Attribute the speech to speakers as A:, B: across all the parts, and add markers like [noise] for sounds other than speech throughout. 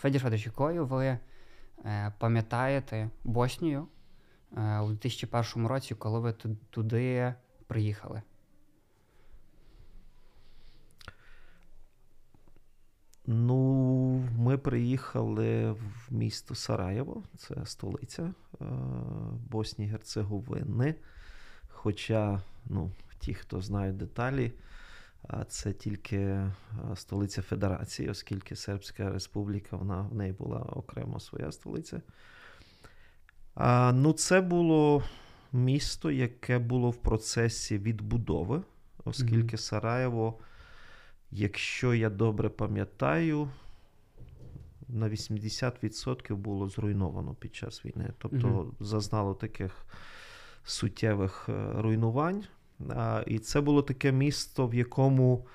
A: Федір якою ви е, пам'ятаєте Боснію е, у 2001 році, коли ви туди приїхали?
B: Ну, ми приїхали в місто Сараєво, це столиця е, Боснії Герцеговини. Хоча, ну, ті, хто знають деталі, це тільки е, столиця Федерації, оскільки Сербська Республіка, вона в неї була окремо своя столиця. А, Ну, це було місто, яке було в процесі відбудови, оскільки mm-hmm. Сараєво. Якщо я добре пам'ятаю, на 80% було зруйновано під час війни. Тобто mm зазнало таких суттєвих е, руйнувань. І це було таке місто, в якому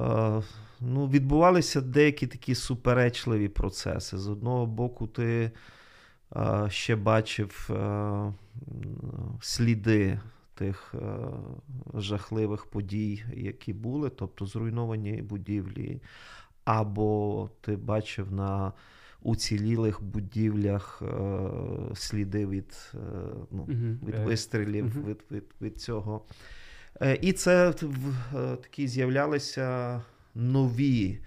B: е, ну, відбувалися деякі такі суперечливі процеси. З одного боку, ти е, ще бачив сліди тих е, жахливих подій, які були, тобто зруйновані будівлі, або ти бачив на уцілілих будівлях е, сліди від е, ну, від вистрілів від, від, від цього. І це в такі з'являлися нові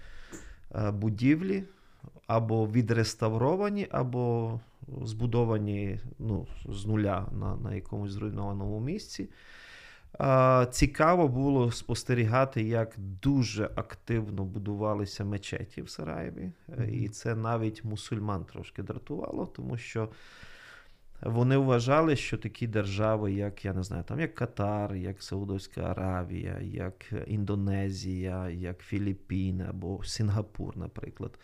B: будівлі, або відреставровані, або збудовані ну, з нуля на на якомусь зруйнованому місці. Цікаво було спостерігати, як дуже активно будувалися мечеті в Сараєві. Mm-hmm. І це навіть мусульман трошки дратувало, тому що вони вважали, що такі держави, як я не знаю, там як Катар, як Саудовська Аравія, як Індонезія, як Філіппіни або Сінгапур, наприклад.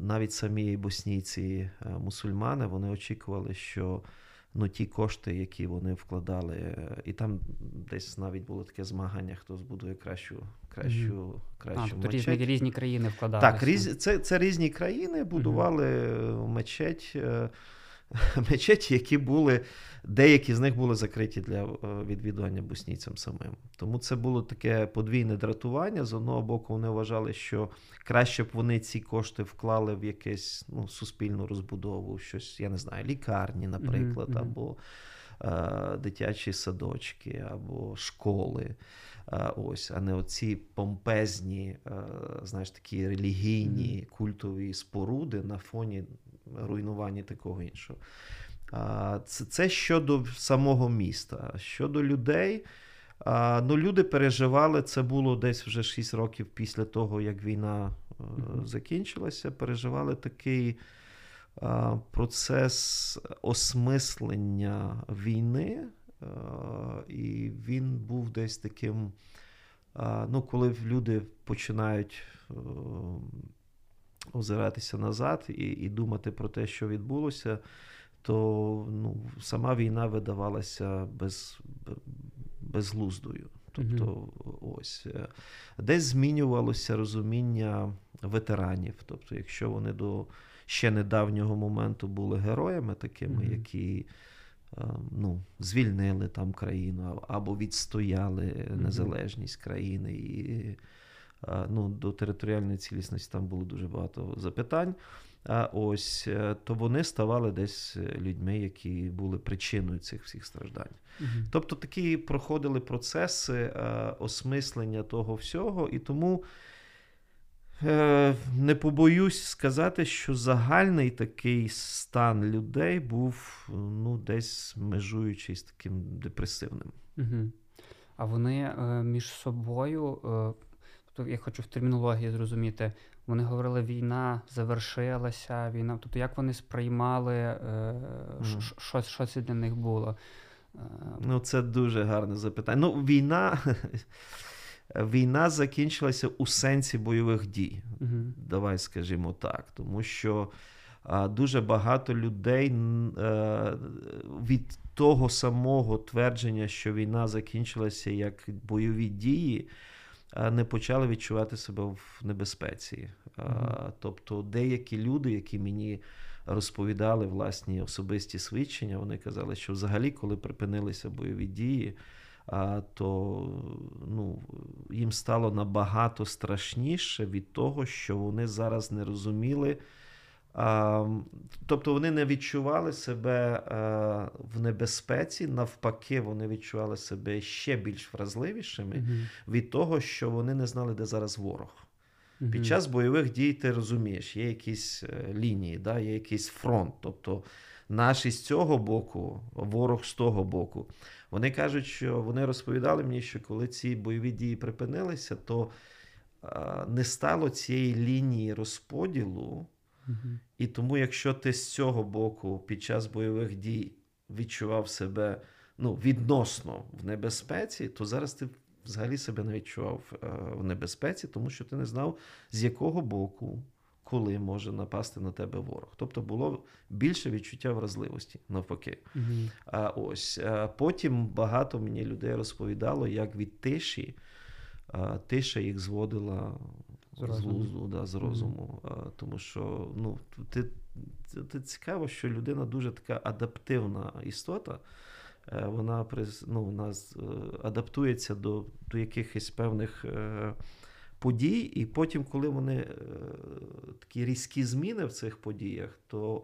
B: Навіть самі боснійці е, мусульмани вони очікували, що ну, ті кошти, які вони вкладали, і там десь навіть було таке змагання, хто збудує кращу кращу, mm-hmm. кращу а, тобто
A: мечеть. Різні, різні країни вкладали.
B: Так, різ, це це різні країни будували mm-hmm. мечеть. [laughs] Мечеті, які були, деякі з них були закриті для е, відвідування боснійцям самим. Тому це було таке подвійне дратування. З одного боку, вони вважали, що краще б вони ці кошти вклали в якесь ну, суспільну розбудову, щось, я не знаю, лікарні, наприклад, mm-hmm. або дитячі садочки, або школи. Е, ось, а не оці помпезні, е, знаєш, такі релігійні культові споруди на фоні руйнування такого іншого. Це це щодо самого міста. Щодо людей, ну люди переживали, це було десь вже 6 років після того, як війна закінчилася. Переживали такий процес осмислення війни, і він був десь таким. Ну, коли люди починають озиратися назад і і думати про те, що відбулося, то ну, сама війна видавалася без, безглуздою. Тобто, mm-hmm. ось е, десь змінювалося розуміння ветеранів. Тобто, якщо вони до ще недавнього моменту були героями, такими, mm-hmm. які е, ну, звільнили там країну або відстояли mm-hmm. незалежність країни і ну, до територіальної цілісності там було дуже багато запитань. А ось е, то вони ставали десь е, людьми, які були причиною цих всіх страждань. Угу. Тобто такі проходили процеси е, осмислення того всього, і тому не побоюсь сказати, що загальний такий стан людей був ну, десь межуючий з таким депресивним.
A: Угу. А вони між собою Тобто я хочу в термінології зрозуміти. Вони говорили, війна завершилася, війна. Тобто, як вони сприймали, е, що що це для них було?
B: Е, ну, це дуже гарне запитання. Ну, війна [laughs] війна закінчилася у сенсі бойових дій. Mm-hmm. Давай скажімо так. Тому що а, дуже багато людей а, е, від того самого твердження, що війна закінчилася як бойові дії не почали відчувати себе в небезпеці. Mm-hmm. Тобто деякі люди, які мені розповідали власні особисті свідчення, вони казали, що взагалі, коли припинилися бойові дії, то ну, їм стало набагато страшніше від того, що вони зараз не розуміли. Тобто вони не відчували себе в небезпеці, навпаки, вони відчували себе ще більш вразливішими
A: Мгм.
B: від того, що вони не знали, де зараз ворог.
A: Мгм.
B: Під час бойових дій ти розумієш, є якісь е, лінії, да, є якийсь фронт. Тобто наш із цього боку, ворог з того боку. Вони кажуть, що вони розповідали мені, що коли ці бойові дії припинилися, то не стало цієї лінії розподілу.
A: Мгм.
B: І тому, якщо ти з цього боку під час бойових дій відчував себе ну, відносно в небезпеці, то зараз ти взагалі себе не відчував е, в небезпеці, тому що ти не знав, з якого боку, коли може напасти на тебе ворог. Тобто було більше відчуття вразливості, навпаки.
A: Мгм.
B: А ось а потім багато мені людей розповідало, як від тиші а, тиша їх зводила
A: З
B: глузду, да, з розуму. А, Тому що ну, ти, ти, ти цікаво, що людина дуже така адаптивна істота. Е, Вона ну, вона е, адаптується до, до якихось певних е, подій, і потім, коли вони е, такі різкі зміни в цих подіях, то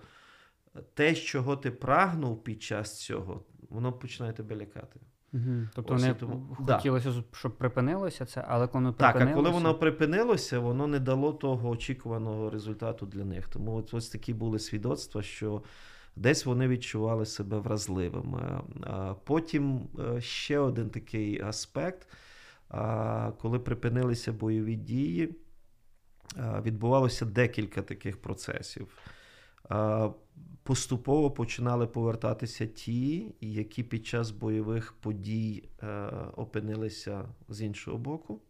B: те, чого ти прагнув під час цього, воно починає тебе лякати.
A: Мгм. Тобто
B: Ось і тому- Да.
A: хотілося, щоб припинилося це, але коли
B: Так,
A: припинилося...
B: а коли воно припинилося, воно не дало того очікуваного результату для них. Тому от ось такі були свідоцтва, що десь вони відчували себе вразливими. Потім е, ще один такий аспект, коли припинилися бойові дії, відбувалося декілька таких процесів. Поступово починали повертатися ті, які під час бойових подій е, опинилися з іншого боку.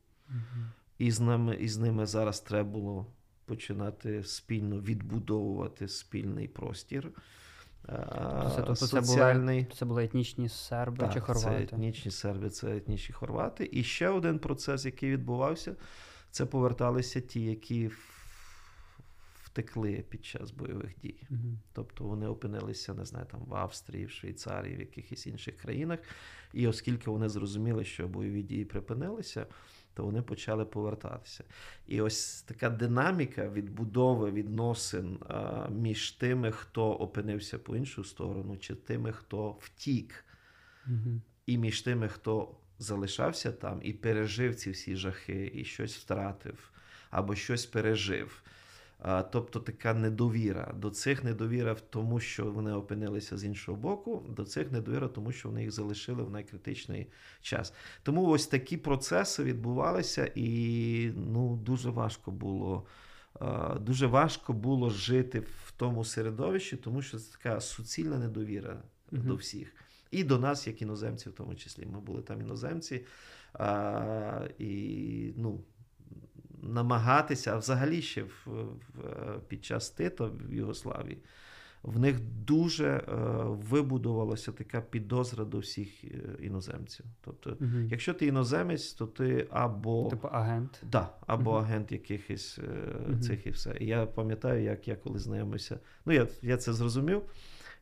B: І з ними, і з ними зараз треба було починати спільно відбудовувати спільний простір.
A: Це, тобто це були, це були етнічні серби
B: Так,
A: чи
B: Це етнічні серби, це етнічні хорвати. І ще один процес, який відбувався, це поверталися ті, які втекли під час бойових дій.
A: Мгм.
B: Тобто вони опинилися, не знаю, там в Австрії, в Швейцарії, в якихось інших країнах. І оскільки вони зрозуміли, що бойові дії припинилися, то вони почали повертатися. І ось така динаміка відбудови відносин між тими, хто опинився по іншу сторону, чи тими, хто втік,
A: угу.
B: і між тими, хто залишався там і пережив ці всі жахи, і щось втратив, або щось пережив. Тобто така недовіра. До цих недовіра тому, що вони опинилися з іншого боку, до цих недовіра, тому що вони їх залишили в найкритичний час. Тому ось такі процеси відбувалися, і ну, дуже важко було. Дуже важко було жити в тому середовищі, тому що це така суцільна недовіра
A: Мгм.
B: до всіх. І до нас, як іноземців, в тому числі. Ми були там іноземці. А, і ну, намагатися, а взагалі ще в, в, е, під час Тита в Югославії, в них дуже е, вибудувалася така підозра до всіх е, іноземців. Тобто,
A: Мгм.
B: якщо ти іноземець, то ти або
A: Типу агент.
B: Да, або
A: Мгм.
B: агент якихось е,
A: Мгм.
B: цих і все. І я пам'ятаю, як я коли знайомився. Ну, я, я це зрозумів.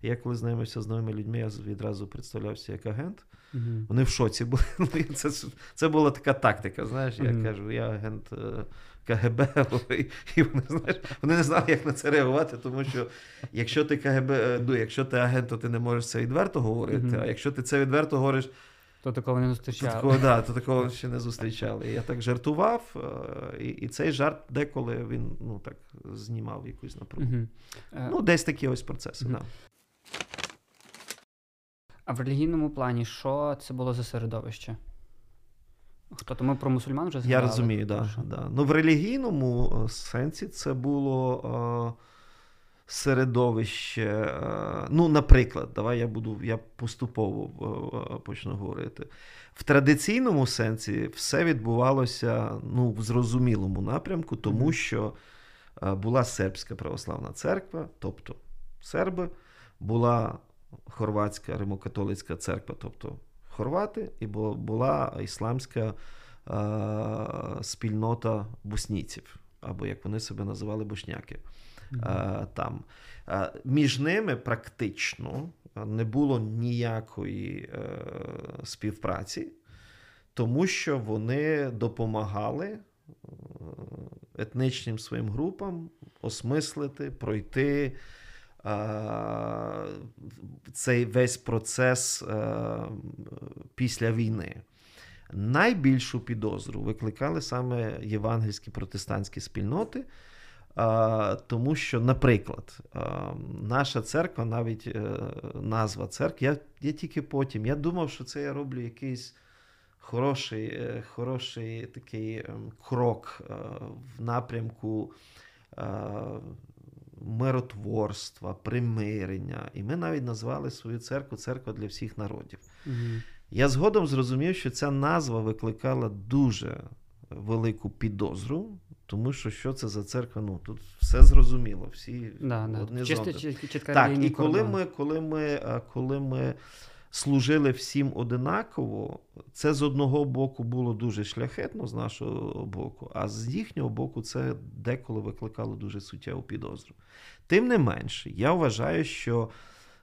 B: Я коли знайомився з новими людьми, я відразу представлявся як агент.
A: Мгм.
B: Вони в шоці були. [laughs] Ну, Це, це була така тактика. Знаєш, я
A: Мгм.
B: кажу, я агент е, КГБ, [laughs] і, вони, знаєш, вони не знали, як на це реагувати, тому що якщо ти КГБ, е, ну, якщо ти агент, то ти не можеш це відверто говорити.
A: Мгм.
B: А якщо ти це відверто говориш,
A: То такого не
B: то такого, да, то такого ще не зустрічали. Я так жартував, е, і, і цей жарт деколи він ну, так знімав якусь напругу.
A: Е,
B: Ну, десь такі ось процеси.
A: Мгм.
B: Да.
A: А в релігійному плані, що це було за середовище? Хто то ми про мусульман вже згадали?
B: Я розумію, да, да. Ну, в релігійному е, сенсі це було е, середовище. Е, ну, наприклад, давай я буду, я поступово е, е, почну говорити. В традиційному сенсі все відбувалося ну, в зрозумілому напрямку, тому що е, була сербська православна церква, тобто серби, була хорватська римокатолицька церква, тобто хорвати, і була ісламська спільнота боснійців, або як вони себе називали бошняки.
A: Мгм.
B: Е, там. Між ними практично не було ніякої е, співпраці. тому що вони допомагали е, етнічним своїм групам осмислити, пройти цей весь процес е, після війни. Найбільшу підозру викликали саме євангельські протестантські спільноти. Тому що, наприклад, наша церква, навіть е, назва церкви, я я тільки потім. Я думав, що це я роблю якийсь хороший е, хороший такий е, крок е, в напрямку е, миротворства, примирення. І ми навіть назвали свою церкву церква для всіх народів.
A: Угу.
B: Я згодом зрозумів, що ця назва викликала дуже велику підозру, тому що що це за церква? Ну тут все зрозуміло, всі
A: Да, да.
B: одне з
A: Чисто чітка
B: Так, і коли ми, коли, ми, коли ми служили всім одинаково, це з одного боку було дуже шляхетно з нашого боку, а з їхнього боку це деколи викликало дуже суттєву підозру. Тим не менше, я вважаю, що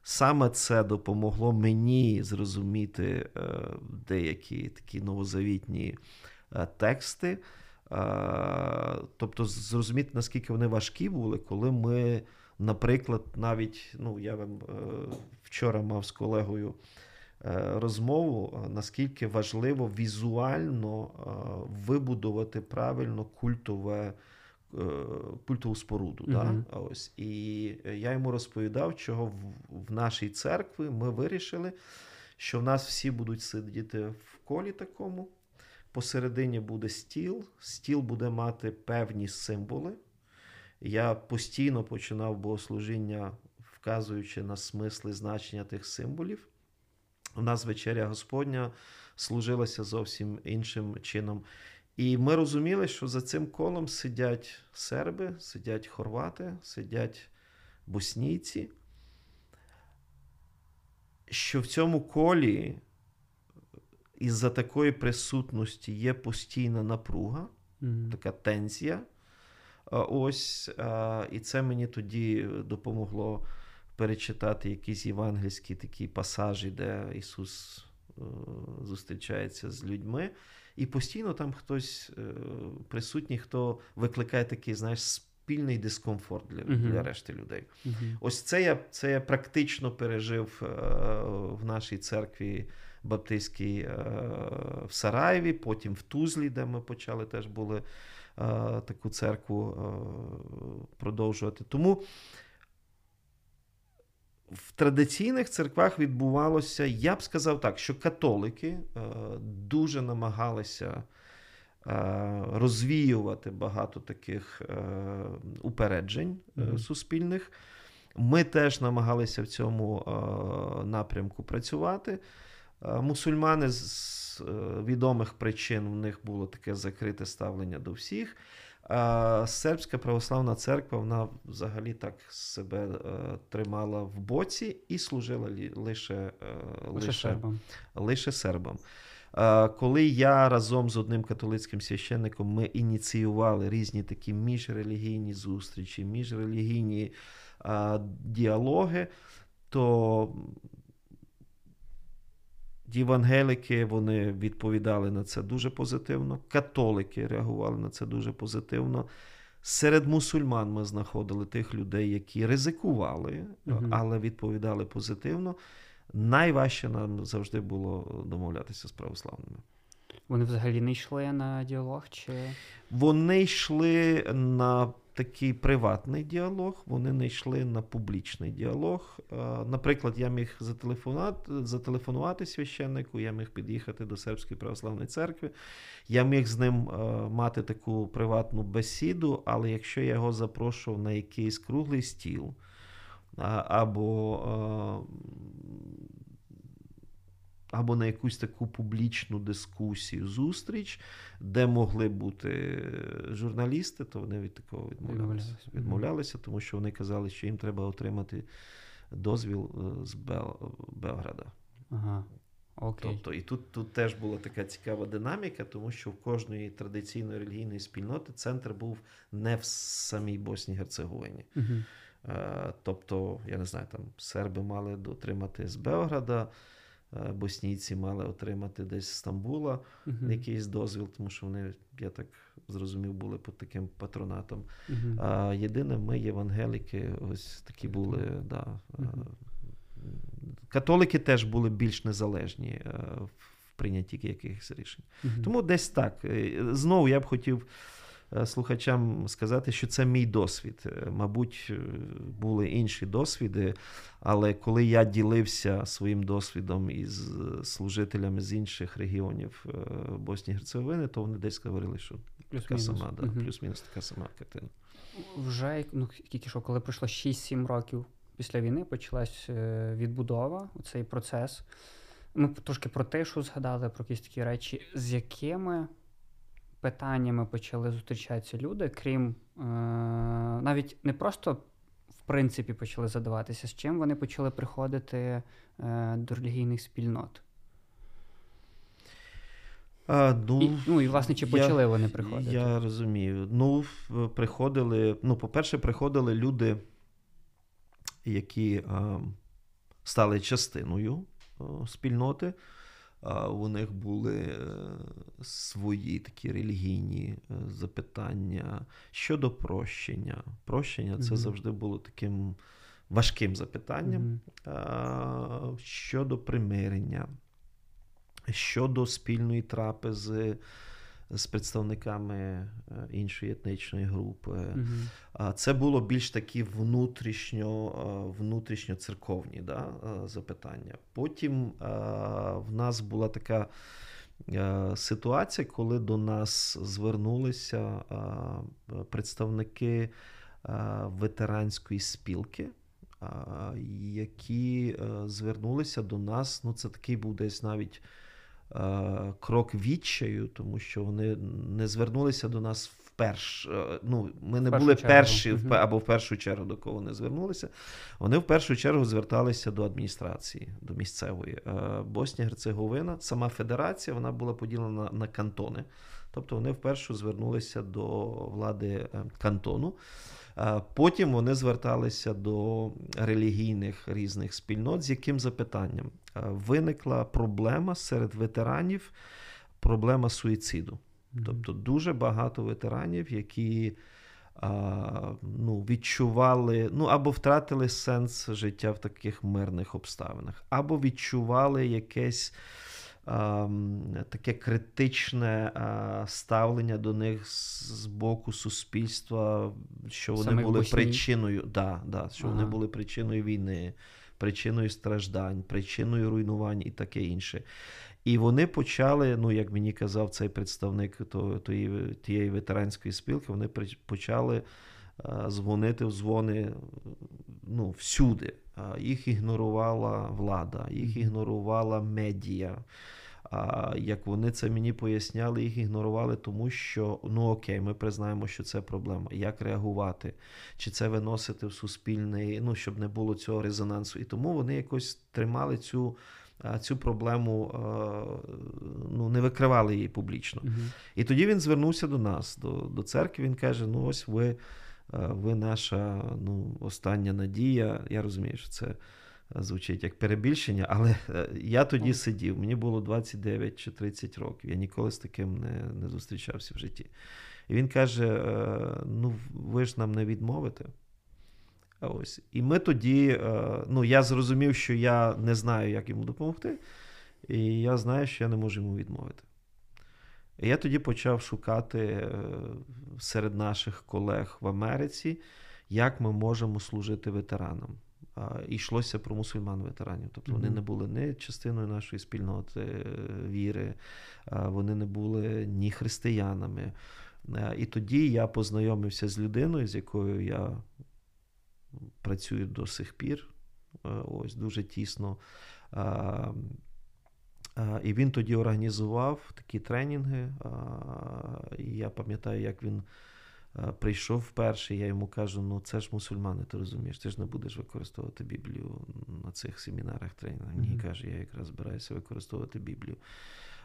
B: саме це допомогло мені зрозуміти е, деякі такі новозавітні е, тексти. Е, тобто зрозуміти, наскільки вони важкі були, коли ми, наприклад, навіть ну, я вам е, вчора мав з колегою е, розмову, е, наскільки важливо візуально вибудувати правильно культове. Культову споруду.
A: Мгм.
B: Да? Ось. І я йому розповідав, чого в, в нашій церкві ми вирішили, що в нас всі будуть сидіти в колі такому. Посередині буде стіл, стіл буде мати певні символи. Я постійно починав богослужіння, вказуючи на смисли значення тих символів. У нас вечеря Господня служилася зовсім іншим чином. І ми розуміли, що за цим колом сидять серби, сидять хорвати, сидять боснійці. Що в цьому колі із-за такої присутності є постійна напруга,
A: Мгм.
B: така тензія. А, Ось, і це мені тоді допомогло перечитати якісь євангельські такі пасажі, де Ісус е, зустрічається з людьми. І постійно там хтось е, присутній, хто викликає такий, знаєш, спільний дискомфорт для,
A: Мгм.
B: для решти людей.
A: Мгм.
B: Ось це я, це я практично пережив е, в нашій церкві Баптистській е, в Сараєві, потім в Тузлі, де ми почали теж були е, таку церкву е, продовжувати. Тому в традиційних церквах відбувалося, я б сказав так, що католики е, дуже намагалися е, розвіювати багато таких е, упереджень е,
A: Мгм.
B: суспільних. Ми теж намагалися в цьому е, напрямку працювати. Е, Мусульмани з е, відомих причин в них було таке закрите ставлення до всіх. А сербська православна церква вона взагалі так себе е, тримала в боці і служила лише,
A: Лише сербам.
B: лише сербам. Коли я разом з одним католицьким священником ми ініціювали різні такі міжрелігійні зустрічі, міжрелігійні діалоги, то євангелики вони відповідали на це дуже позитивно, католики реагували на це дуже позитивно. Серед мусульман ми знаходили тих людей, які ризикували, але відповідали позитивно. Найважче нам завжди було домовлятися з православними.
A: Вони взагалі не йшли на діалог чи.
B: Вони йшли на такий приватний діалог, вони не йшли на публічний діалог. Е, Наприклад, я міг зателефонувати, священнику, я міг під'їхати до Сербської православної церкви, я міг з ним е, мати таку приватну бесіду, але якщо я його запрошував на якийсь круглий стіл, або е, або на якусь таку публічну дискусію, зустріч, де могли бути журналісти, то вони від такого відмовлялися.
A: Відмовлялися.
B: Тому що вони казали, що їм треба отримати дозвіл е, з Бел... Белграда.
A: Ага. Окей.
B: Тобто, і тут, тут теж була така цікава динаміка, тому що в кожної традиційної релігійної спільноти центр був не в самій Босній Герцеговині. Е, Тобто, я не знаю, там серби мали дотримати з Белграда, боснійці мали отримати десь з Стамбула
A: Мгм.
B: якийсь дозвіл, тому що вони, я так зрозумів, були під таким патронатом.
A: Мгм.
B: А єдине, ми, євангеліки, ось такі були. Да, е. Католики теж були більш незалежні е, в прийнятті якихось рішень. Тому десь так. Е, Знову я б хотів е, слухачам сказати, що це мій досвід. Е, Мабуть, е, були інші досвіди, але коли я ділився своїм досвідом із е, служителями з інших регіонів е, Боснії і Герцеговини, то вони десь говорили, що така
A: Плюс-мінус.
B: сама, да,
A: Мгм.
B: плюс-мінус така сама картина.
A: Вже ну, тільки що, коли пройшло 6-7 років після війни, почалась е, відбудова, цей процес. Ми трошки про тишу згадали, про якісь такі речі. З якими питаннями почали зустрічатися люди, крім е, навіть не просто в принципі почали задаватися, з чим вони почали приходити е, до релігійних спільнот?
B: А, ну,
A: І, ну і власне, чи
B: я-
A: почали вони приходити?
B: Я розумію. Ну, приходили. Ну, по-перше, приходили люди, які а, стали частиною а, спільноти. У них були е, свої такі релігійні е, запитання щодо прощення. Прощення це
A: Мгм.
B: завжди було таким важким запитанням. mm-hmm. щодо примирення, щодо спільної трапези з представниками е, іншої етнічної групи. А Це було більш такі внутрішньо, е, внутрішньоцерковні да, е, запитання. Потім в нас була така ситуація, коли до нас звернулися представники ветеранської спілки. Які звернулися до нас. Ну, це такий був десь навіть крок відчаю, тому що вони не звернулися до нас вперше. Ну, ми не
A: першу
B: були
A: чергу.
B: перші або в першу чергу до кого вони звернулися. Вони в першу чергу зверталися до адміністрації, до місцевої. Е, Боснія Герцеговина, сама федерація, вона була поділена на, кантони. Тобто вони вперше звернулися до влади е, кантону. Е, Потім вони зверталися до релігійних різних спільнот, з яким запитанням Е, виникла проблема серед ветеранів, проблема суїциду. Тобто дуже багато ветеранів, які а, ну, відчували, ну або втратили сенс життя в таких мирних обставинах, або відчували якесь а, таке критичне а, ставлення до них з, боку суспільства, що вони
A: Саме
B: були причиною, да, да, що вони були причиною війни, причиною страждань, причиною руйнувань і таке інше. І вони почали, ну як мені казав цей представник тої, тієї ветеранської спілки, вони почали е, дзвонити в дзвони ну, всюди. Їх ігнорувала влада, їх ігнорувала медіа. А як вони це мені поясняли, їх ігнорували, тому що ну окей, ми признаємо, що це проблема. Як реагувати? Чи це виносити в суспільний, ну щоб не було цього резонансу? І тому вони якось тримали цю, цю проблему, ну не викривали її публічно.
A: Мгм.
B: І тоді він звернувся до нас, до, до церкви. Він каже: Ну, ось ви, ви наша ну, остання надія. Я розумію, що це звучить як перебільшення, але е, я тоді сидів, мені було 29 чи 30 років. Я ніколи з таким не, не зустрічався в житті. І він каже: е, Ну, ви ж нам не відмовите. Ось. І ми тоді, е, ну, я зрозумів, що я не знаю, як йому допомогти, і я знаю, що я не можу йому відмовити. І я тоді почав шукати серед наших колег в Америці, як ми можемо служити ветеранам. Йшлося про мусульман-ветеранів. Тобто вони не були не частиною нашої спільноти е, віри, вони не були ні християнами. Е, І тоді я познайомився з людиною, з якою я працюю до сих пір. Е, Ось дуже тісно. І він тоді організував такі тренінги. І я пам'ятаю, як він прийшов вперше. Я йому кажу: ну це ж мусульмани, ти розумієш, ти ж не будеш використовувати Біблію на цих семінарах тренінгах. Ні,
A: Мгм.
B: каже, я якраз збираюся використовувати Біблію.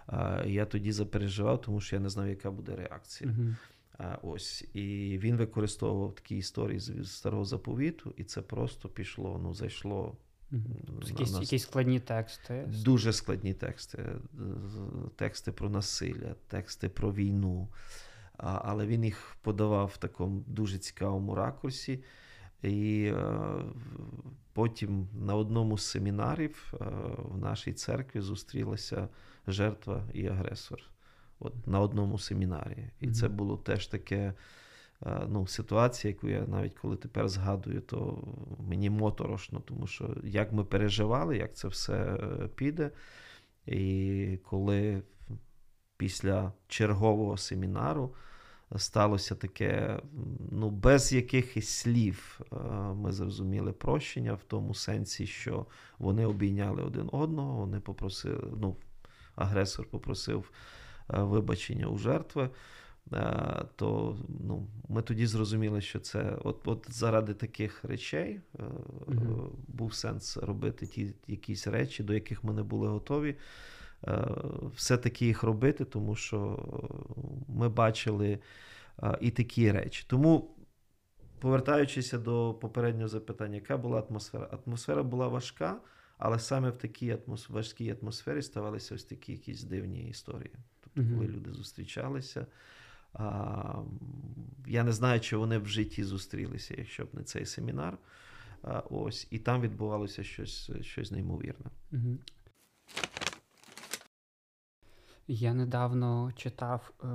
B: А, Я тоді запереживав, тому що я не знав, яка буде реакція. А, ось. І він використовував такі історії з старого заповіту, і це просто пішло, ну, зайшло. На
A: Якісь,
B: нас-
A: якісь складні тексти.
B: Дуже складні тексти. Тексти про насилля, тексти про війну. Але він їх подавав в такому дуже цікавому ракурсі. І е, потім на одному з семінарів е, в нашій церкві зустрілася жертва і агресор. От на одному семінарі. І це було теж таке. е, Ну, ситуація, яку я навіть коли тепер згадую, то мені моторошно, тому що як ми переживали, як це все піде. І коли після чергового семінару сталося таке, ну, без якихось слів е, ми зрозуміли прощення в тому сенсі, що вони обійняли один одного, вони попросили, ну, агресор попросив е, вибачення у жертви. е, То ну, ми тоді зрозуміли, що це от, от заради таких речей е,
A: Мгм.
B: був сенс робити ті якісь речі, до яких ми не були готові. Е, Все-таки їх робити, тому що ми бачили е, і такі речі. Тому, повертаючися до попереднього запитання, яка була атмосфера? Атмосфера була важка, але саме в такій важкій атмосфері ставалися ось такі якісь дивні історії. Тобто, коли люди зустрічалися. А, я не знаю, чи вони в житті зустрілися, якщо б не цей семінар. А, ось, і там відбувалося щось, щось неймовірне.
A: Мгм. Я недавно читав е,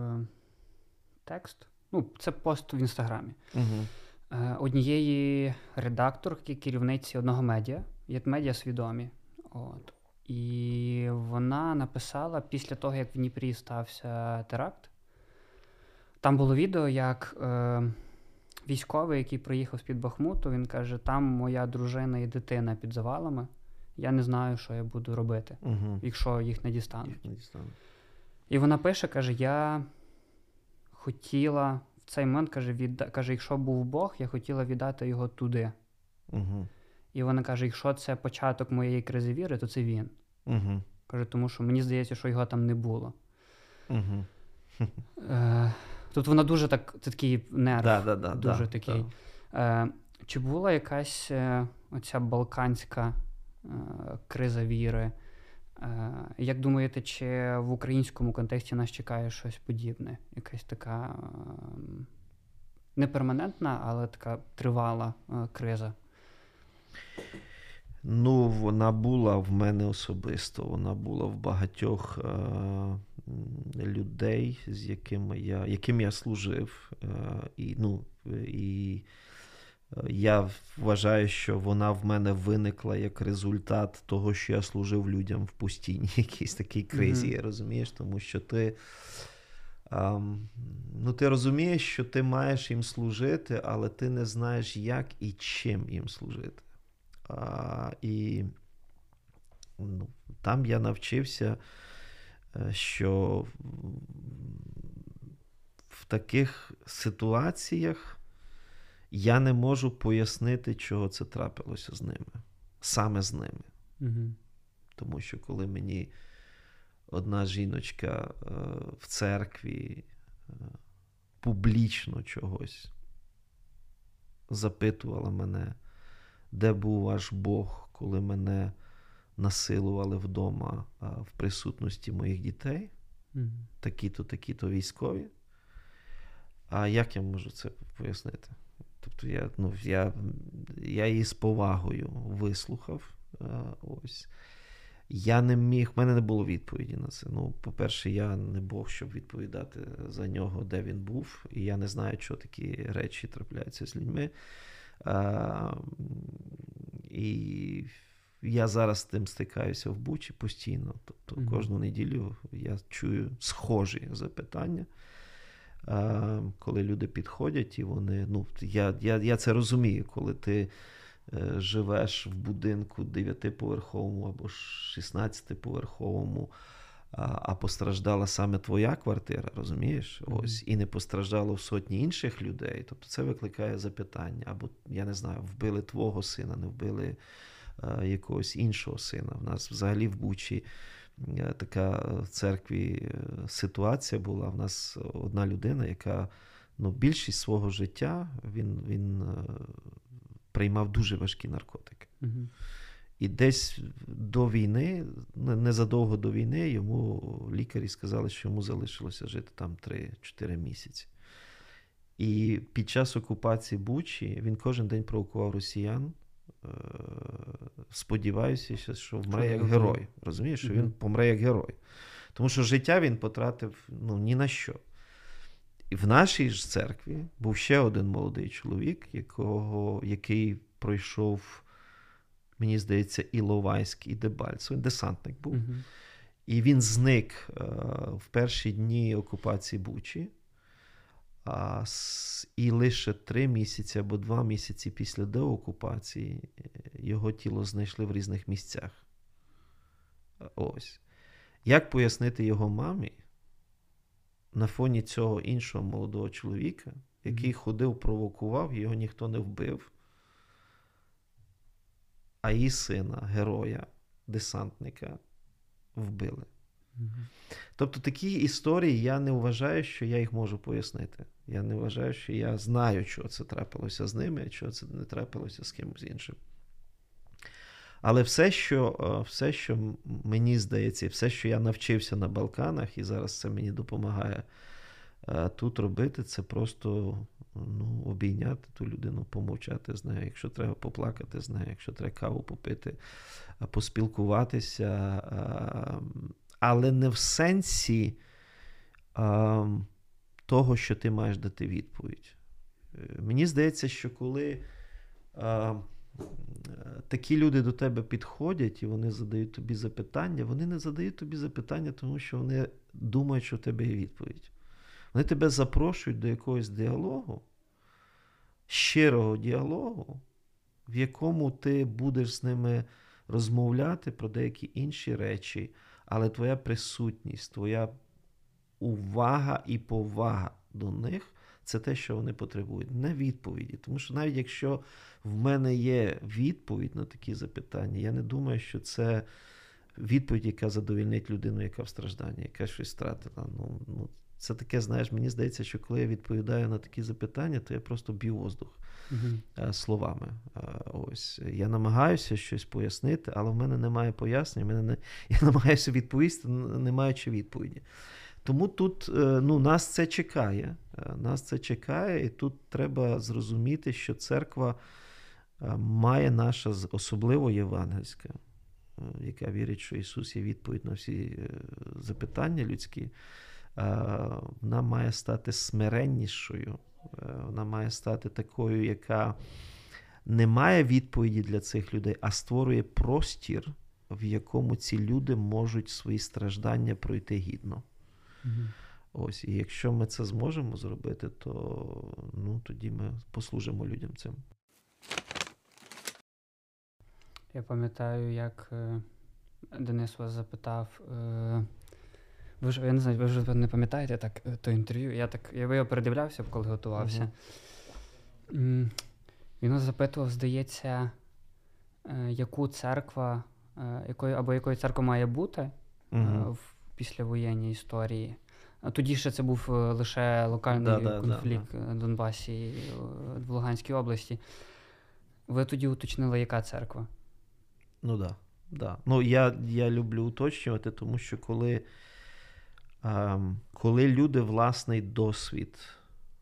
A: текст. Ну, це пост в інстаграмі.
B: Угу.
A: Е, однієї редакторки, керівниці одного медіа, є медіа свідомі. От. І вона написала після того, як в Дніпрі стався теракт. Там було відео, як е, військовий, який приїхав з-під Бахмуту, він каже: там моя дружина і дитина під завалами. Я не знаю, що я буду робити,
B: Угу.
A: якщо їх не дістануть.
B: Їх не дістану.
A: І вона пише, каже: Я хотіла в цей момент, каже, відда... каже, якщо був Бог, я хотіла віддати його туди.
B: Угу.
A: І вона каже: якщо це початок моєї кризи віри, то це він.
B: Угу.
A: Каже, тому що мені здається, що його там не було.
B: Угу.
A: Е, тут вона дуже так, це такий нерв.
B: Да, да, да,
A: дуже
B: да,
A: такий.
B: да.
A: Е, чи була якась е, оця балканська е, криза віри? Е, як думаєте, чи в українському контексті нас чекає щось подібне? Якась така е, не перманентна, але така тривала е, криза?
B: Ну, вона була в мене особисто. Вона була в багатьох е, людей, з якими я, яким я служив. І, ну, і я вважаю, що вона в мене виникла як результат того, що я служив людям в постійній [laughs] якійсь такій кризі,
A: Мгм.
B: розумієш, тому що ти. Ам, ну, ти розумієш, що ти маєш їм служити, але ти не знаєш, як і чим їм служити. А, і ну, там я навчився, е, що в таких ситуаціях я не можу пояснити, чого це трапилося з ними, саме з ними.
A: Угу.
B: Тому що коли мені одна жіночка е, в церкві е, публічно чогось запитувала мене, де був ваш Бог, коли мене насилували вдома е, в присутності моїх дітей,
A: Угу.
B: такі-то, такі-то військові. А як я можу це пояснити? Тобто я, ну, я, я її з повагою вислухав. е, Ось. Я не міг, в мене не було відповіді на це. Ну, по-перше, я не Бог, щоб відповідати за нього, де він був, і я не знаю, що такі речі трапляються з людьми. А, і я зараз з тим стикаюся в Бучі постійно. Тобто кожну неділю я чую схожі запитання. А, коли люди підходять, і вони. Ну, я, я, я це розумію, коли ти е, живеш в будинку 9-поверховому або 16-поверховому, а, постраждала саме твоя квартира, розумієш? Ось, і не постраждало в сотні інших людей. Тобто це викликає запитання. Або, я не знаю, вбили твого сина, не вбили е, якогось іншого сина. В нас взагалі в Бучі така в церкві е, ситуація була. В нас одна людина, яка ну, більшість свого життя він, він е, приймав дуже важкі наркотики.
A: Угу.
B: І десь до війни, незадовго до війни, йому лікарі сказали, що йому залишилося жити там 3-4 місяці. І під час окупації Бучі він кожен день провокував росіян. Е, сподіваюся, що вмре як герой. Розумієш, що він помре як герой. Тому що життя він потратив ну, ні на що. І в нашій ж церкві був ще один молодий чоловік, якого, який пройшов, мені здається, Іловайськ і Дебальцев. Він десантник був. Uh-huh. І він зник е, в перші дні окупації Бучі. А, І лише три місяці або два місяці після деокупації е, його тіло знайшли в різних місцях. Ось. Як пояснити його мамі на фоні цього іншого молодого чоловіка, який ходив, провокував, його ніхто не вбив, а її сина, героя, десантника, вбили. Тобто такі історії я не вважаю, що я їх можу пояснити. Я не вважаю, що я знаю, що це трапилося з ними, чого це не трапилося з кимось іншим. Але все, що е, все, що мені здається, все, що я навчився на Балканах, і зараз це мені допомагає е, тут робити, це просто ну, обійняти ту людину, помовчати з нею, якщо треба поплакати з нею, якщо треба каву попити, е, поспілкуватися. Але не в сенсі того, що ти маєш дати відповідь. Мені здається, що коли такі люди до тебе підходять і вони задають тобі запитання, вони не задають тобі запитання, тому що вони думають, що в тебе є відповідь. Вони тебе запрошують до якогось діалогу, щирого діалогу, в якому ти будеш з ними розмовляти про деякі інші речі, але твоя присутність, твоя увага і повага до них це те, що вони потребують, не відповіді. Тому що навіть якщо в мене є відповідь на такі запитання, я не думаю, що це відповідь, яка задовільнить людину, яка в стражданні, яка щось втратила. Ну, ну, Це таке, знаєш, мені здається, що коли я відповідаю на такі запитання, то я просто б'ю воздух uh словами. Ось Я намагаюся щось пояснити, але в мене немає пояснень, мене не... [laughs] я намагаюся відповісти, не маючи відповіді. Тому тут е, ну, нас це чекає. Е, нас це чекає, і тут треба зрозуміти, що церква е, має наша особливо євангельська, яка вірить, що Ісус є відповідь на всі запитання людські. Вона має стати смиреннішою, вона має стати такою, яка не має відповіді для цих людей, а створює простір, в якому ці люди можуть свої страждання пройти гідно. Ось, І якщо ми це зможемо зробити, то ну, тоді ми послужимо людям цим.
A: Я пам'ятаю, як е, Денис вас запитав. Е, ви ж я не знаю, ви вже не пам'ятаєте так е, то інтерв'ю. Я так я його передивлявся, коли готувався. Uh-huh. Він нас запитував, здається, яку церква, якою, або якою церква має бути uh-huh. в післявоєнній історії. А тоді ще це був е, лише локальний да, конфлікт да, да. Донбасі в Луганській області. Ви тоді уточнили, яка церква?
B: Ну так. Да, да. Ну, я я люблю уточнювати, тому що коли а, коли люди власний досвід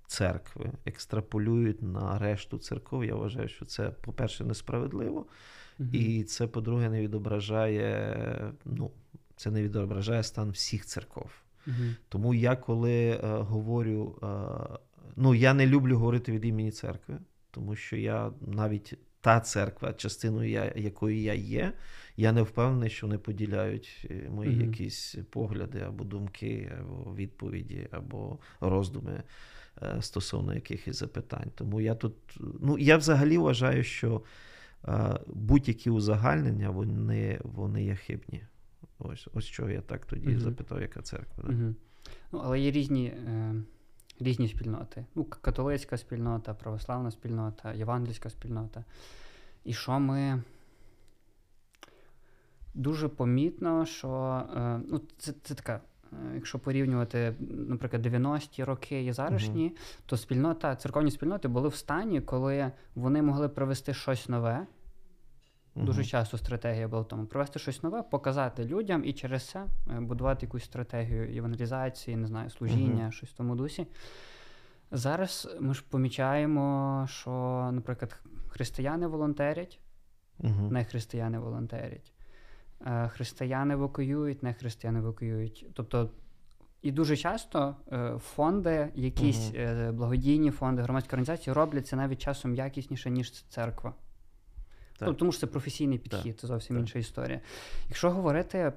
B: церкви екстраполюють на решту церков, я вважаю, що це, по-перше, несправедливо, угу. і це, по-друге, не відображає ну, це не відображає стан всіх церков. Угу. Тому я коли е, говорю, е, ну я не люблю говорити від імені церкви, тому що я навіть та церква, частиною я, якої я є, я не впевнений, що вони поділяють е, мої угу. якісь погляди або думки, або відповіді, або роздуми е, стосовно якихось запитань. Тому я тут, ну я взагалі вважаю, що е, будь-які узагальнення вони, вони є хибні. Ось ось чого я так тоді uh запитав, яка церква. Да? uh
A: Ну, Але є різні е, різні спільноти. Ну, Католицька спільнота, православна спільнота, євангельська спільнота. І що ми дуже помітно, що е, ну, це це така, е, якщо порівнювати, наприклад, 90-ті роки і зарашні, uh то спільнота, церковні спільноти були в стані, коли вони могли привести щось нове Дуже
B: Мгм.
A: часто стратегія була в тому провести щось нове, показати людям і через це е, будувати якусь стратегію евангелізації, не знаю, служіння,
B: Мгм.
A: щось в тому дусі. Зараз ми ж помічаємо, що, наприклад, християни волонтерять,
B: Мгм.
A: не християни волонтерять. Е, Християни евакуюють, не християни евакуюють. Тобто, і дуже часто е, фонди, якісь благодійні фонди, громадські організації робляться навіть часом якісніше, ніж церква.
B: Так.
A: Ну, тому що це професійний підхід, це зовсім
B: так.
A: інша історія. Якщо говорити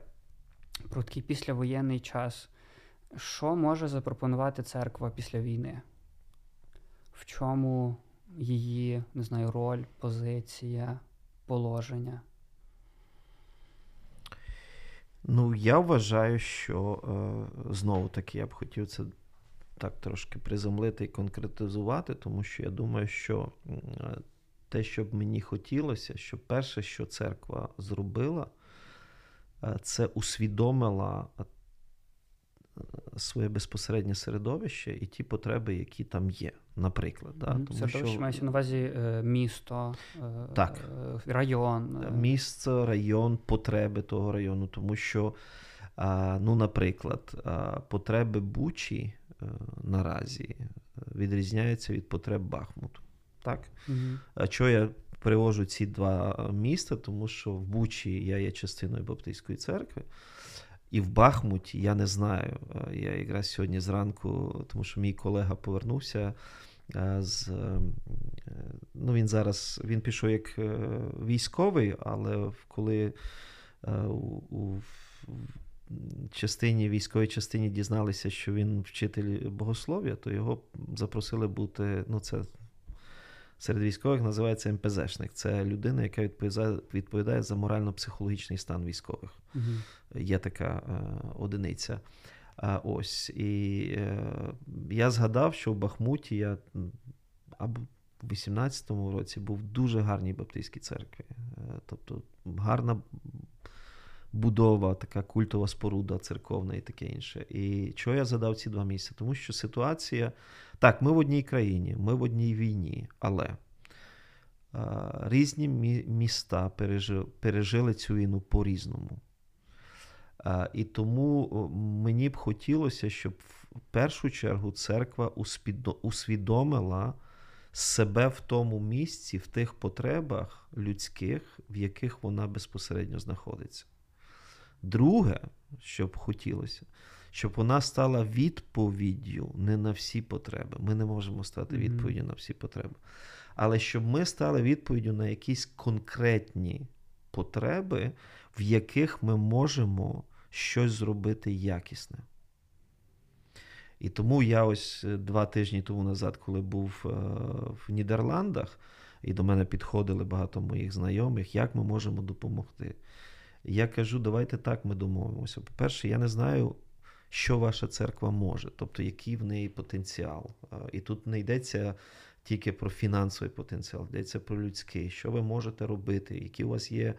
A: про такий післявоєнний час, що може запропонувати церква після війни? В чому її, не знаю, роль, позиція, положення?
B: Ну, я вважаю, що е, знову таки я б хотів це так трошки приземлити і конкретизувати, тому що я думаю, що е, те, що б мені хотілося, що перше, що церква зробила, е, це усвідомила е, своє безпосереднє середовище і ті потреби, які там є, наприклад. Да? Тому
A: Середовище
B: що
A: мається на увазі е, місто,
B: Так.
A: район.
B: місце, район, потреби того району, тому що, ну, наприклад, потреби Бучі наразі відрізняються від потреб Бахмуту. Так?
A: мгм.
B: А чого я привожу ці два міста? Тому що в Бучі я є частиною Баптистської церкви. І в Бахмуті я не знаю. е, Я якраз сьогодні зранку, тому що мій колега повернувся е, з. е, Ну, він зараз він пішов як військовий, але коли у, у в частині військовій частині дізналися, що він вчитель богослов'я, то його запросили бути. Ну, це серед військових називається МПЗшник. Це людина, яка відповідає, відповідає за морально-психологічний стан військових
A: Угу.
B: є така е, одиниця. А, ось. І е, я згадав, що в Бахмуті я або в 18-му році був в дуже гарній баптистській церкві. Е, тобто гарна будова, така культова споруда церковна і таке інше. І чого я задав ці два місця? Тому що ситуація. Так, ми в одній країні, ми в одній війні, але різні мі- міста пережили, цю війну по-різному. І тому мені б хотілося, щоб в першу чергу церква усвідомила себе в тому місці, в тих потребах людських, в яких вона безпосередньо знаходиться. Друге, що б хотілося, щоб вона стала відповіддю не на всі потреби. Ми не можемо стати відповіддю на всі потреби. Але щоб ми стали відповіддю на якісь конкретні потреби, в яких ми можемо щось зробити якісне. І тому я ось е, два тижні тому назад, коли був е, в Нідерландах, і до мене підходили багато моїх знайомих, як ми можемо допомогти. Я кажу, давайте так ми домовимося. По-перше, я не знаю, що ваша церква може, тобто який в неї потенціал. Е, І тут не йдеться тільки про фінансовий потенціал, йдеться про людський, що ви можете робити, які у вас є,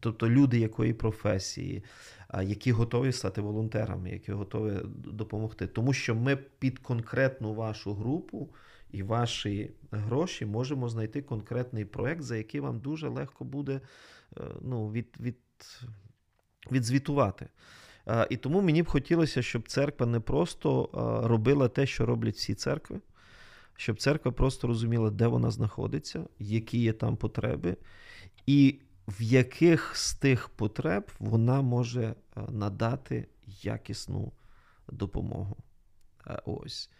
B: тобто люди якої професії, які готові стати волонтерами, які готові допомогти. Тому що ми під конкретну вашу групу і ваші гроші можемо знайти конкретний проект, за який вам дуже легко буде е, ну, від, від, відзвітувати. Е, І тому мені б хотілося, щоб церква не просто е, робила те, що роблять всі церкви, щоб церква просто розуміла, де вона знаходиться, які є там потреби, і в яких з тих потреб вона може е, надати якісну допомогу. Ось.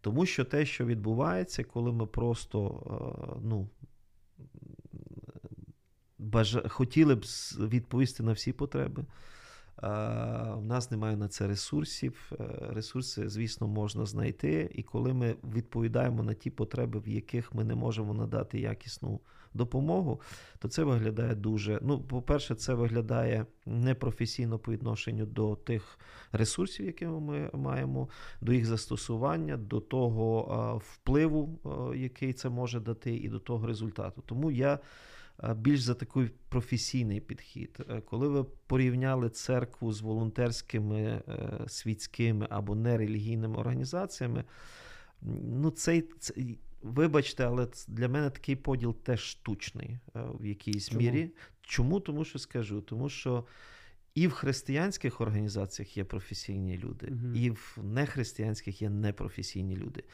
B: Тому що те, що відбувається, коли ми просто ну, бажа... хотіли б відповісти на всі потреби. У нас немає на це ресурсів. Е, Ресурси, звісно, можна знайти. І коли ми відповідаємо на ті потреби, в яких ми не можемо надати якісну допомогу, то це виглядає дуже. Ну, по-перше, це виглядає непрофесійно по відношенню до тих ресурсів, які ми маємо, до їх застосування, до того впливу, який це може дати, і до того результату. Тому я більш за такий професійний підхід. Е, Коли ви порівняли церкву з волонтерськими е, світськими або нерелігійними організаціями, ну цей, цей вибачте, але для мене такий поділ теж штучний е, в якійсь
A: Чому?
B: мірі. Чому? Тому що скажу, тому що. І в християнських організаціях є професійні люди,
A: Мгм.
B: і в нехристиянських є непрофесійні люди.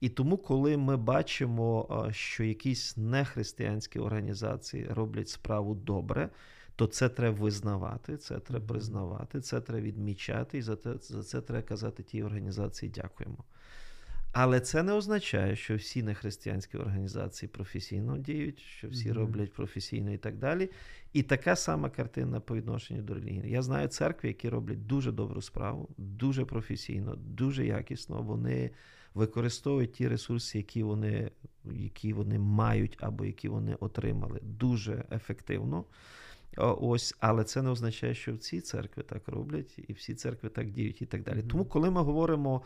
B: І тому, коли ми бачимо, що якісь нехристиянські організації роблять справу добре, то це треба визнавати, це треба признавати, це треба відмічати, і за це, за це треба казати тій організації дякуємо. Але це не означає, що всі нехристиянські організації професійно діють, що всі роблять професійно і так далі. І така сама картина по відношенню до релігії. Я знаю церкви, які роблять дуже добру справу, дуже професійно, дуже якісно. Вони використовують ті ресурси, які вони, які вони мають або які вони отримали, дуже ефективно. Ось, але це не означає, що всі церкви так роблять, і всі церкви так діють, і так далі. Тому, коли ми говоримо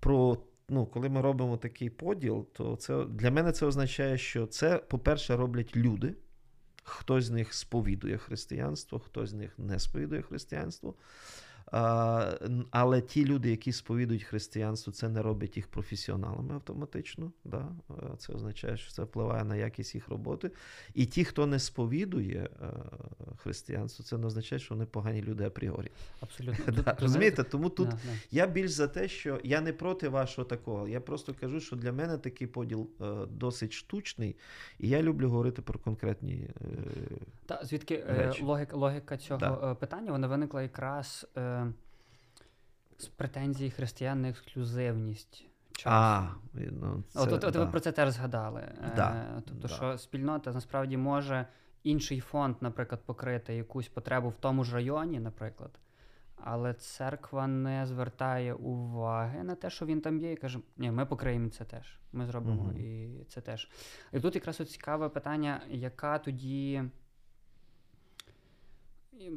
B: про. Ну, коли ми робимо такий поділ, то це для мене це означає, що це, по-перше, роблять люди. Хтось з них сповідує християнство, хтось з них не сповідує християнство. Але ті люди, які сповідують християнство, це не робить їх професіоналами автоматично. Да? Це означає, що це впливає на якість їх роботи. І ті, хто не сповідує е, християнство, це не означає, що вони погані люди апріорі.
A: Абсолютно. [laughs]
B: Да,
A: Тут-
B: Розумієте? Тому тут
A: Да, да.
B: я більш за те, що я не проти вашого такого. Я просто кажу, що для мене такий поділ е, досить штучний, і я люблю говорити про конкретні. Е,
A: Та, звідки
B: речі.
A: логіка, логіка цього
B: Да.
A: питання вона виникла якраз з претензій християн на ексклюзивність.
B: а, ну, це,
A: От, от, от ви про це теж згадали. Е,
B: Да,
A: Тобто,
B: да.
A: що спільнота насправді може інший фонд, наприклад, покрити якусь потребу в тому ж районі, наприклад. Але церква не звертає уваги на те, що він там є, і каже: ні, ми покриємо це теж. Ми зробимо
B: Мгм.
A: і це теж. І тут якраз от цікаве питання, яка тоді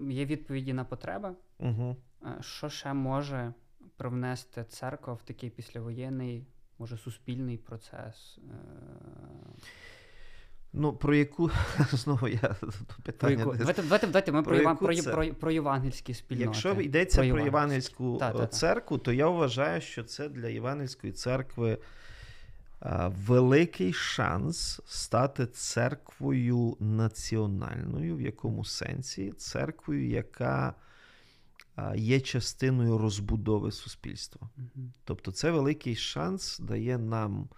A: є відповіді на потреби,
B: Угу.
A: Що ще може привнести церква в такий післявоєнний, може, суспільний процес? Е,
B: Ну, про яку [laughs] знову я
A: Про
B: питання.
A: яку... давайте, давайте, давайте ми
B: про
A: про,
B: яку
A: про,
B: це-
A: про, про євангельські спільноти.
B: Якщо йдеться про,
A: Про
B: євангельську
A: Та, та,
B: е,
A: та.
B: церкву, то я вважаю, що це для євангельської церкви великий шанс стати церквою національною, в якому сенсі церквою, яка е, є частиною розбудови суспільства. Тобто це великий шанс дає нам,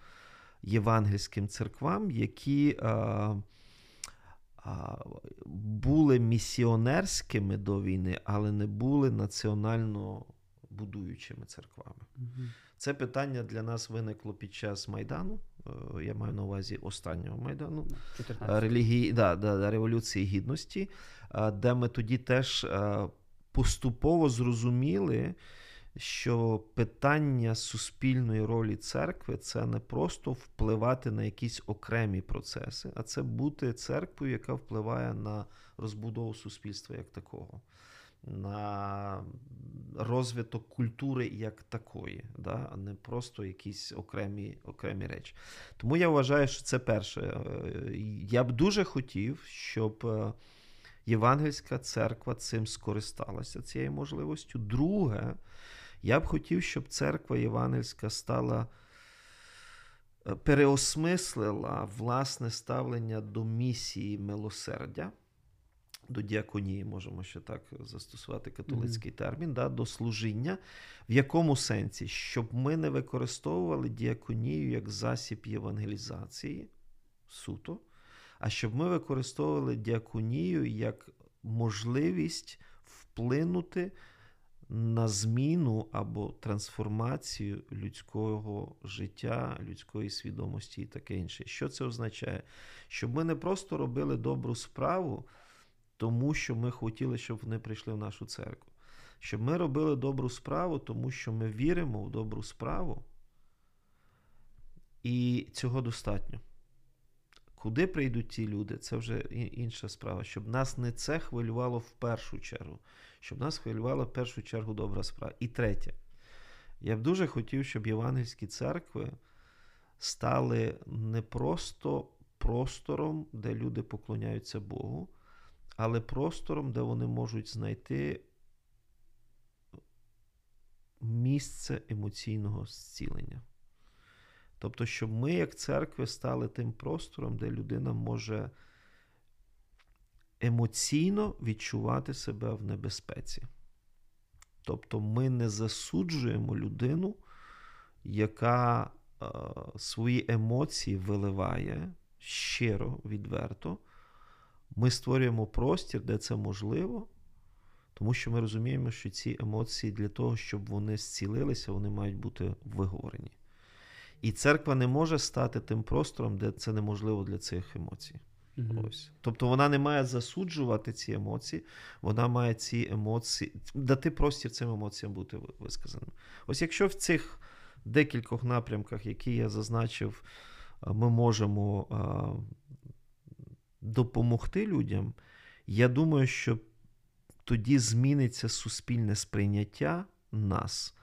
B: євангельським церквам, які а, були місіонерськими до війни, але не були національно будуючими церквами.
A: Мгм.
B: Це питання для нас виникло під час Майдану. е, Я маю на увазі останнього Майдану.
A: 14.
B: Релігії, да, да, да, Революції Гідності, де ми тоді теж поступово зрозуміли, що питання суспільної ролі церкви це не просто впливати на якісь окремі процеси, а це бути церквою, яка впливає на розбудову суспільства як такого. На розвиток культури як такої, да? а не просто якісь окремі, окремі речі. Тому я вважаю, що це перше. Е, Я б дуже хотів, щоб е, Євангельська церква цим скористалася, цією можливістю. Друге, я б хотів, щоб церква Євангельська стала е, переосмислила власне ставлення до місії милосердя. До діаконії можемо ще так застосувати католицький термін, да, до служіння. В якому сенсі? Щоб ми не використовували діаконію як засіб євангелізації суто, а щоб ми використовували діаконію як можливість вплинути на зміну або трансформацію людського життя, людської свідомості і таке інше. Що це означає? Щоб ми не просто робили добру справу, тому що ми хотіли, щоб вони прийшли в нашу церкву. Щоб ми робили добру справу, тому що ми віримо в добру справу, і цього достатньо. Куди прийдуть ті люди, це вже інша справа. Щоб нас не це хвилювало в першу чергу, щоб нас хвилювала в першу чергу добра справа. І третє, я б дуже хотів, щоб євангельські церкви стали не просто простором, де люди поклоняються Богу, але простором, де вони можуть знайти місце емоційного зцілення. Тобто, щоб ми, як церкви, стали тим простором, де людина може емоційно відчувати себе в небезпеці. Тобто ми не засуджуємо людину, яка е, свої емоції виливає щиро, відверто. Ми створюємо простір, де це можливо, тому що ми розуміємо, що ці емоції для того, щоб вони зцілилися, вони мають бути виговорені. І церква не може стати тим простором, де це неможливо для цих емоцій.
A: Мгм.
B: Ось. Тобто вона не має засуджувати ці емоції, вона має ці емоції, дати простір цим емоціям бути ви- висказаними. Ось якщо в цих декількох напрямках, які я зазначив, ми можемо а, допомогти людям, я думаю, що тоді зміниться суспільне сприйняття нас.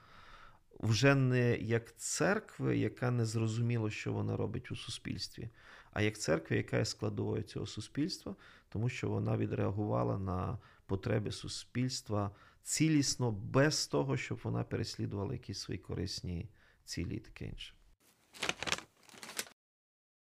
B: Вже не як церкви, яка не зрозуміло, що вона робить у суспільстві, а як церква, яка є складовою цього суспільства, тому що вона відреагувала на потреби суспільства цілісно, без того, щоб вона переслідувала якісь свої корисні цілі і таке інше.